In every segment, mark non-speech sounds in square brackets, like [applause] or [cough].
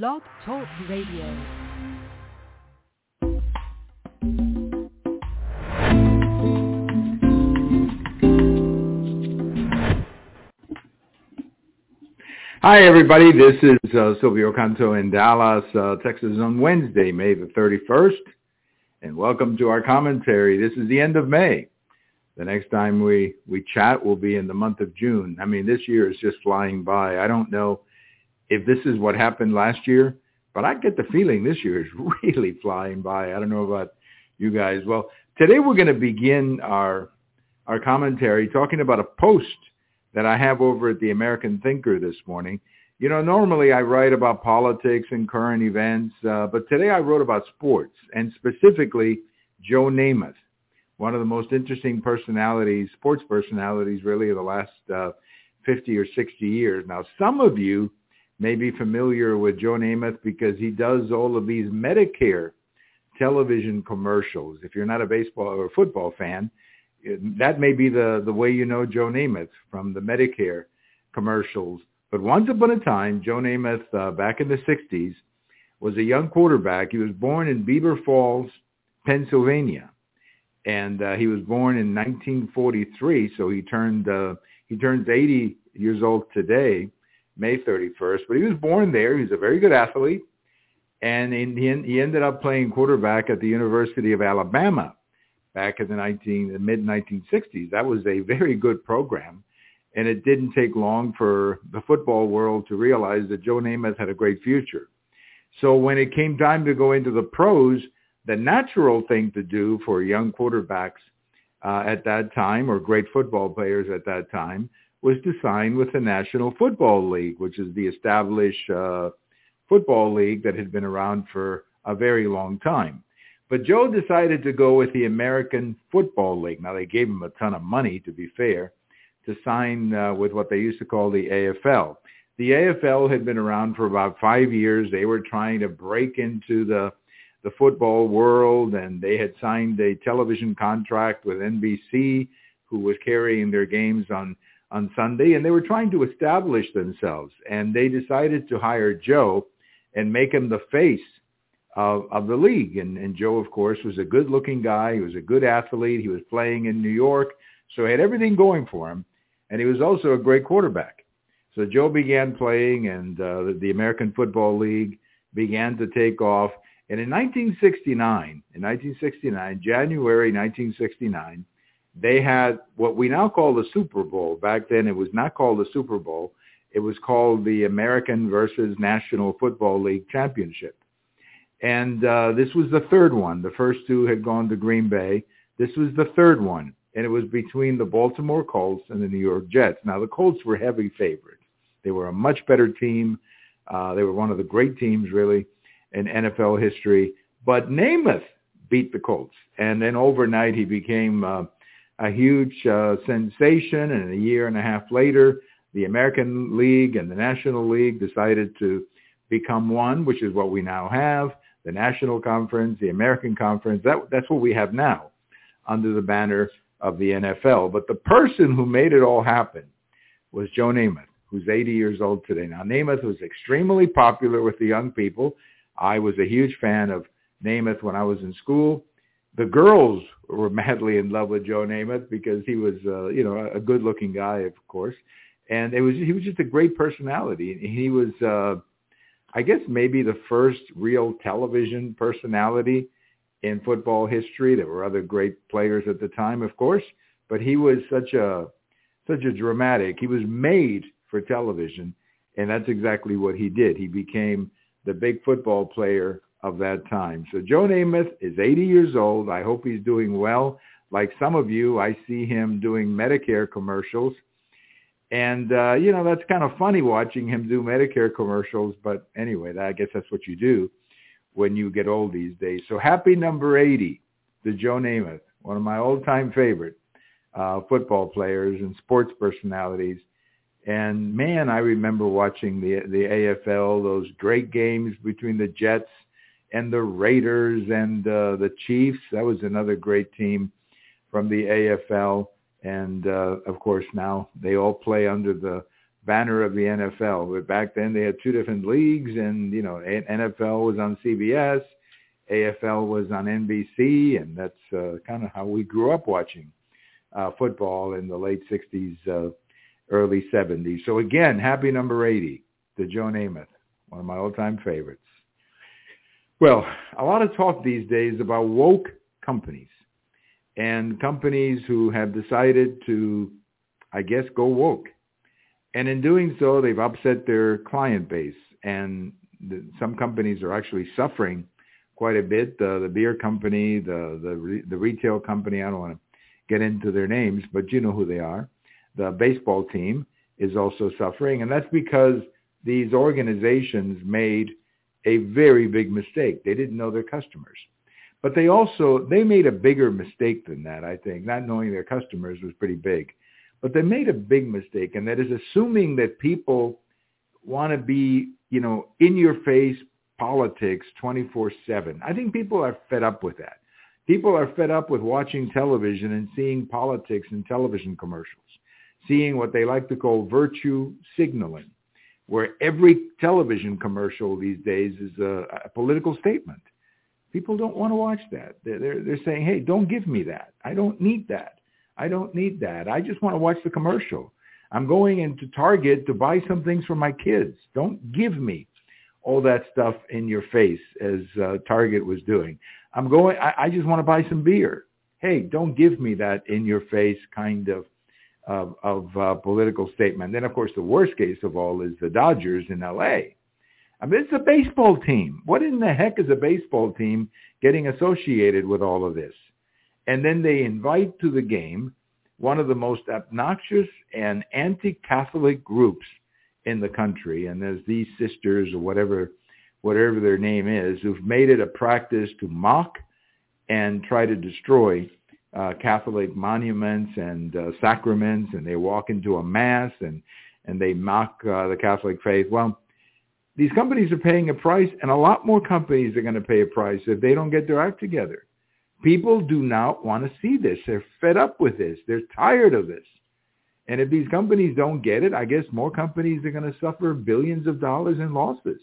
Blog Talk Radio. Hi, everybody. This is uh, Silvio Canto in Dallas, uh, Texas on Wednesday, May the 31st. And welcome to our commentary. This is the end of May. The next time we, we chat will be in the month of June. I mean, this year is just flying by. I don't know if this is what happened last year, but I get the feeling this year is [laughs] really flying by. I don't know about you guys. Well, today we're going to begin our, our commentary talking about a post that I have over at the American Thinker this morning. You know, normally I write about politics and current events, uh, but today I wrote about sports and specifically Joe Namath, one of the most interesting personalities, sports personalities really of the last uh, 50 or 60 years. Now, some of you may be familiar with Joe Namath because he does all of these Medicare television commercials. If you're not a baseball or football fan, that may be the, the way you know Joe Namath from the Medicare commercials. But once upon a time, Joe Namath, uh, back in the 60s, was a young quarterback. He was born in Beaver Falls, Pennsylvania. And uh, he was born in 1943, so he turned uh, he turns 80 years old today, May 31st. But he was born there. He's a very good athlete, and he, he ended up playing quarterback at the University of Alabama back in the 19 the mid 1960s. That was a very good program, and it didn't take long for the football world to realize that Joe Namath had a great future. So when it came time to go into the pros, the natural thing to do for young quarterbacks uh, at that time or great football players at that time was to sign with the National Football League, which is the established uh, football league that had been around for a very long time. But Joe decided to go with the American Football League. Now, they gave him a ton of money, to be fair, to sign uh, with what they used to call the AFL. The AFL had been around for about five years. They were trying to break into the the football world, and they had signed a television contract with NBC, who was carrying their games on on Sunday, and they were trying to establish themselves. And they decided to hire Joe and make him the face of, of the league. And, and Joe, of course, was a good-looking guy. He was a good athlete. He was playing in New York, so he had everything going for him. And he was also a great quarterback. So Joe began playing, and uh, the American Football League began to take off. And in 1969, in 1969, January 1969, they had what we now call the Super Bowl. Back then, it was not called the Super Bowl. It was called the American versus National Football League Championship. And uh, this was the third one. The first two had gone to Green Bay. This was the third one, and it was between the Baltimore Colts and the New York Jets. Now, the Colts were heavy favorites. They were a much better team. Uh, they were one of the great teams, really, in NFL history. But Namath beat the Colts, and then overnight he became uh, a huge uh, sensation. And a year and a half later, the American League and the National League decided to become one, which is what we now have the National Conference, the American Conference. That, that's what we have now under the banner of the NFL. But the person who made it all happen was Joe Namath, who's 80 years old today. Now, Namath was extremely popular with the young people. I was a huge fan of Namath when I was in school. The girls were madly in love with Joe Namath because he was, uh, you know, a good-looking guy, of course, and it was he was just a great personality. He was uh, I guess maybe the first real television personality in football history. There were other great players at the time, of course, but he was such a such a dramatic. He was made for television, and that's exactly what he did. He became the big football player of that time. So Joe Namath is 80 years old. I hope he's doing well. Like some of you, I see him doing Medicare commercials and, uh, you know, that's kind of funny watching him do Medicare commercials. But anyway, I guess that's what you do when you get old these days. So happy number 80 to Joe Namath, one of my old-time favorite uh, football players and sports personalities. And man, I remember watching the the AFL, those great games between the Jets and the Raiders and uh, the Chiefs. That was another great team from the AFL and uh, of course now they all play under the banner of the NFL. But back then they had two different leagues, and you know NFL was on CBS, AFL was on NBC, and that's uh, kind of how we grew up watching uh, football in the late '60s, uh, early '70s. So again, happy number 80 to Joe Namath, one of my all-time favorites. Well, a lot of talk these days about woke companies and companies who have decided to, I guess, go woke. And in doing so, they've upset their client base. And the, some companies are actually suffering quite a bit. The beer company, the, the, the retail company, I don't want to get into their names, but you know who they are. The baseball team is also suffering. And that's because these organizations made a very big mistake. They didn't know their customers. But they also, they made a bigger mistake than that, I think. Not knowing their customers was pretty big. But they made a big mistake, and that is assuming that people want to be, you know, in your face politics 24-7. I think people are fed up with that. People are fed up with watching television and seeing politics in television commercials, seeing what they like to call virtue signaling, where every television commercial these days is a, a political statement. People don't want to watch that. They're, they're, they're saying, hey, don't give me that. I don't need that. I don't need that. I just want to watch the commercial. I'm going into Target to buy some things for my kids. Don't give me all that stuff in your face as uh, Target was doing. I'm going, I, I just want to buy some beer. Hey, don't give me that in your face kind of of, of uh, political statement. Then, of course, the worst case of all is the Dodgers in L.A. I mean, it's a baseball team. What in the heck is a baseball team getting associated with all of this? And then they invite to the game one of the most obnoxious and anti-Catholic groups in the country. And there's these sisters or whatever, whatever their name is, who've made it a practice to mock and try to destroy uh, Catholic monuments and uh, sacraments, and they walk into a mass and and they mock uh, the Catholic faith. Well, these companies are paying a price, and a lot more companies are going to pay a price if they don't get their act together. People do not want to see this. They're fed up with this. They're tired of this. And if these companies don't get it, I guess more companies are going to suffer billions of dollars in losses.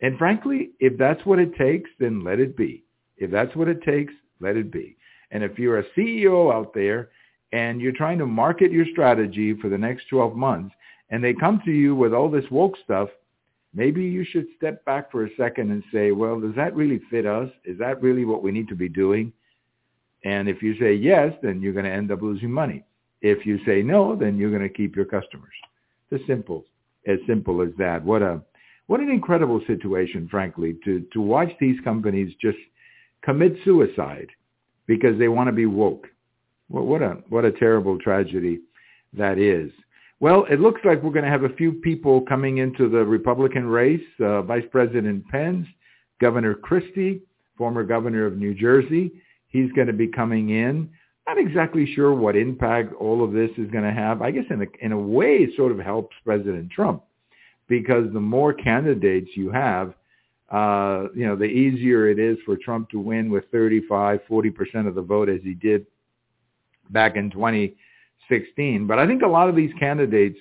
And frankly, if that's what it takes, then let it be. If that's what it takes, let it be. And if you're a CEO out there and you're trying to market your strategy for the next 12 months and they come to you with all this woke stuff, maybe you should step back for a second and say, well, does that really fit us? Is that really what we need to be doing? And if you say yes, then you're going to end up losing money. If you say no, then you're going to keep your customers. It's simple, as simple as that. What a what an incredible situation, frankly, to to watch these companies just commit suicide because they want to be woke. What, what a what a terrible tragedy that is. Well, it looks like we're going to have a few people coming into the Republican race. Uh, Vice President Pence, Governor Christie, former governor of New Jersey, he's going to be coming in. Not exactly sure what impact all of this is going to have. I guess in a, in a way it sort of helps President Trump because the more candidates you have, uh, you know, the easier it is for Trump to win with 35, 40% of the vote as he did back in 2016. But I think a lot of these candidates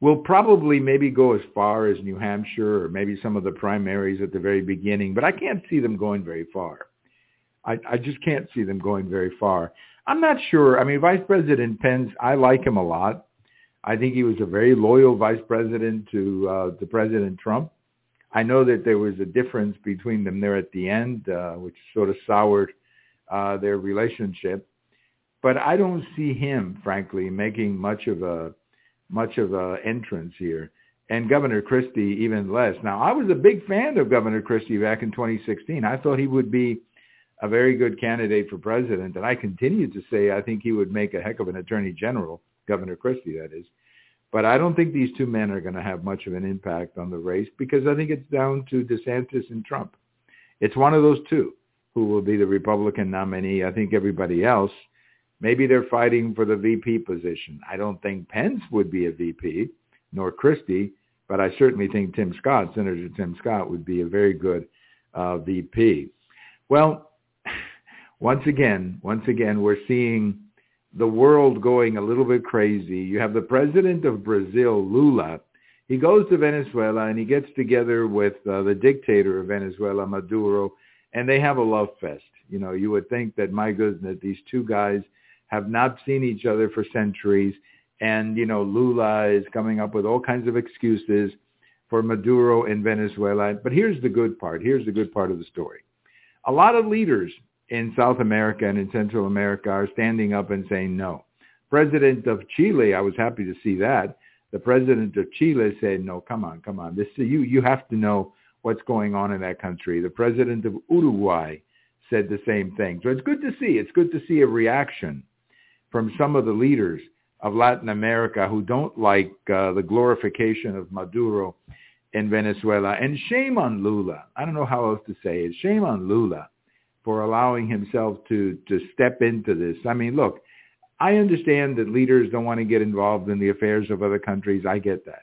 will probably maybe go as far as New Hampshire or maybe some of the primaries at the very beginning, but I can't see them going very far. I, I just can't see them going very far. I'm not sure. I mean, Vice President Pence, I like him a lot. I think he was a very loyal vice president to uh, to President Trump. I know that there was a difference between them there at the end, uh, which sort of soured uh, their relationship but I don't see him, frankly, making much of a much of a entrance here. And Governor Christie even less. Now, I was a big fan of Governor Christie back in 2016. I thought he would be a very good candidate for president, and I continue to say I think he would make a heck of an attorney general, Governor Christie, that is. But I don't think these two men are going to have much of an impact on the race because I think it's down to DeSantis and Trump. It's one of those two who will be the Republican nominee. I think everybody else – Maybe they're fighting for the VP position. I don't think Pence would be a VP, nor Christie, but I certainly think Tim Scott, Senator Tim Scott, would be a very good uh, VP. Well, [sighs] once again, once again, we're seeing the world going a little bit crazy. You have the president of Brazil, Lula. He goes to Venezuela and he gets together with uh, the dictator of Venezuela, Maduro, and they have a love fest. You know, you would think that, my goodness, these two guys have not seen each other for centuries. And, you know, Lula is coming up with all kinds of excuses for Maduro in Venezuela. But here's the good part. Here's the good part of the story. A lot of leaders in South America and in Central America are standing up and saying no. President of Chile, I was happy to see that. The president of Chile said, no, come on, come on. This you you have to know what's going on in that country. The president of Uruguay said the same thing. So it's good to see. It's good to see a reaction from some of the leaders of Latin America who don't like uh, the glorification of Maduro in Venezuela. And shame on Lula. I don't know how else to say it. Shame on Lula for allowing himself to, to step into this. I mean, look, I understand that leaders don't want to get involved in the affairs of other countries. I get that.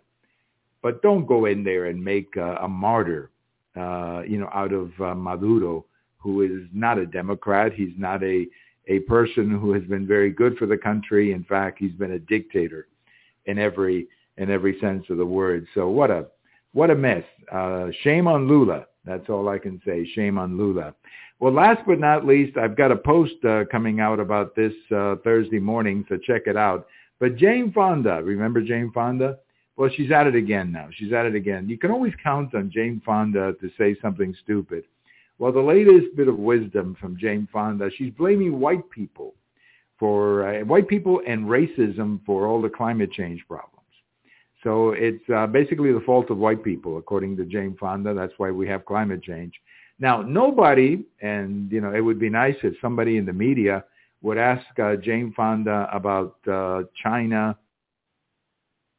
But don't go in there and make a, a martyr, uh, you know, out of uh, Maduro, who is not a Democrat. He's not a, a person who has been very good for the country. In fact, he's been a dictator in every in every sense of the word. So what a what a mess. Uh, shame on Lula. That's all I can say. Shame on Lula. Well, last but not least, I've got a post uh, coming out about this uh, Thursday morning, so check it out. But Jane Fonda, remember Jane Fonda? Well, she's at it again now. She's at it again. You can always count on Jane Fonda to say something stupid. Well, the latest bit of wisdom from Jane Fonda, she's blaming white people for uh, white people and racism for all the climate change problems. So it's uh, basically the fault of white people, according to Jane Fonda. That's why we have climate change. Now, nobody, and you know, it would be nice if somebody in the media would ask uh, Jane Fonda about uh, China.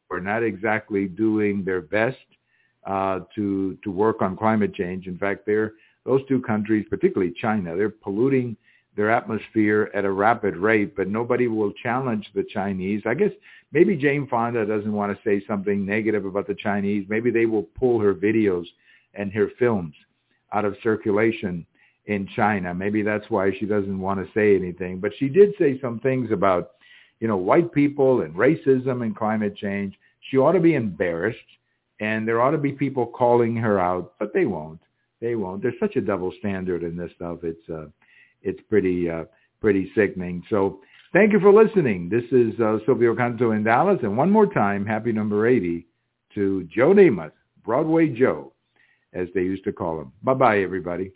We're not exactly doing their best uh, to to work on climate change. In fact, they're those two countries, particularly China, they're polluting their atmosphere at a rapid rate, but nobody will challenge the Chinese. I guess maybe Jane Fonda doesn't want to say something negative about the Chinese. Maybe they will pull her videos and her films out of circulation in China. Maybe that's why she doesn't want to say anything. But she did say some things about, you know, white people and racism and climate change. She ought to be embarrassed, and there ought to be people calling her out, but they won't. They won't. There's such a double standard in this stuff. It's uh, it's pretty uh, pretty sickening. So thank you for listening. This is uh, Silvio Canto in Dallas, and one more time, happy number 80 to Joe Namath, Broadway Joe as they used to call them. Bye-bye, everybody.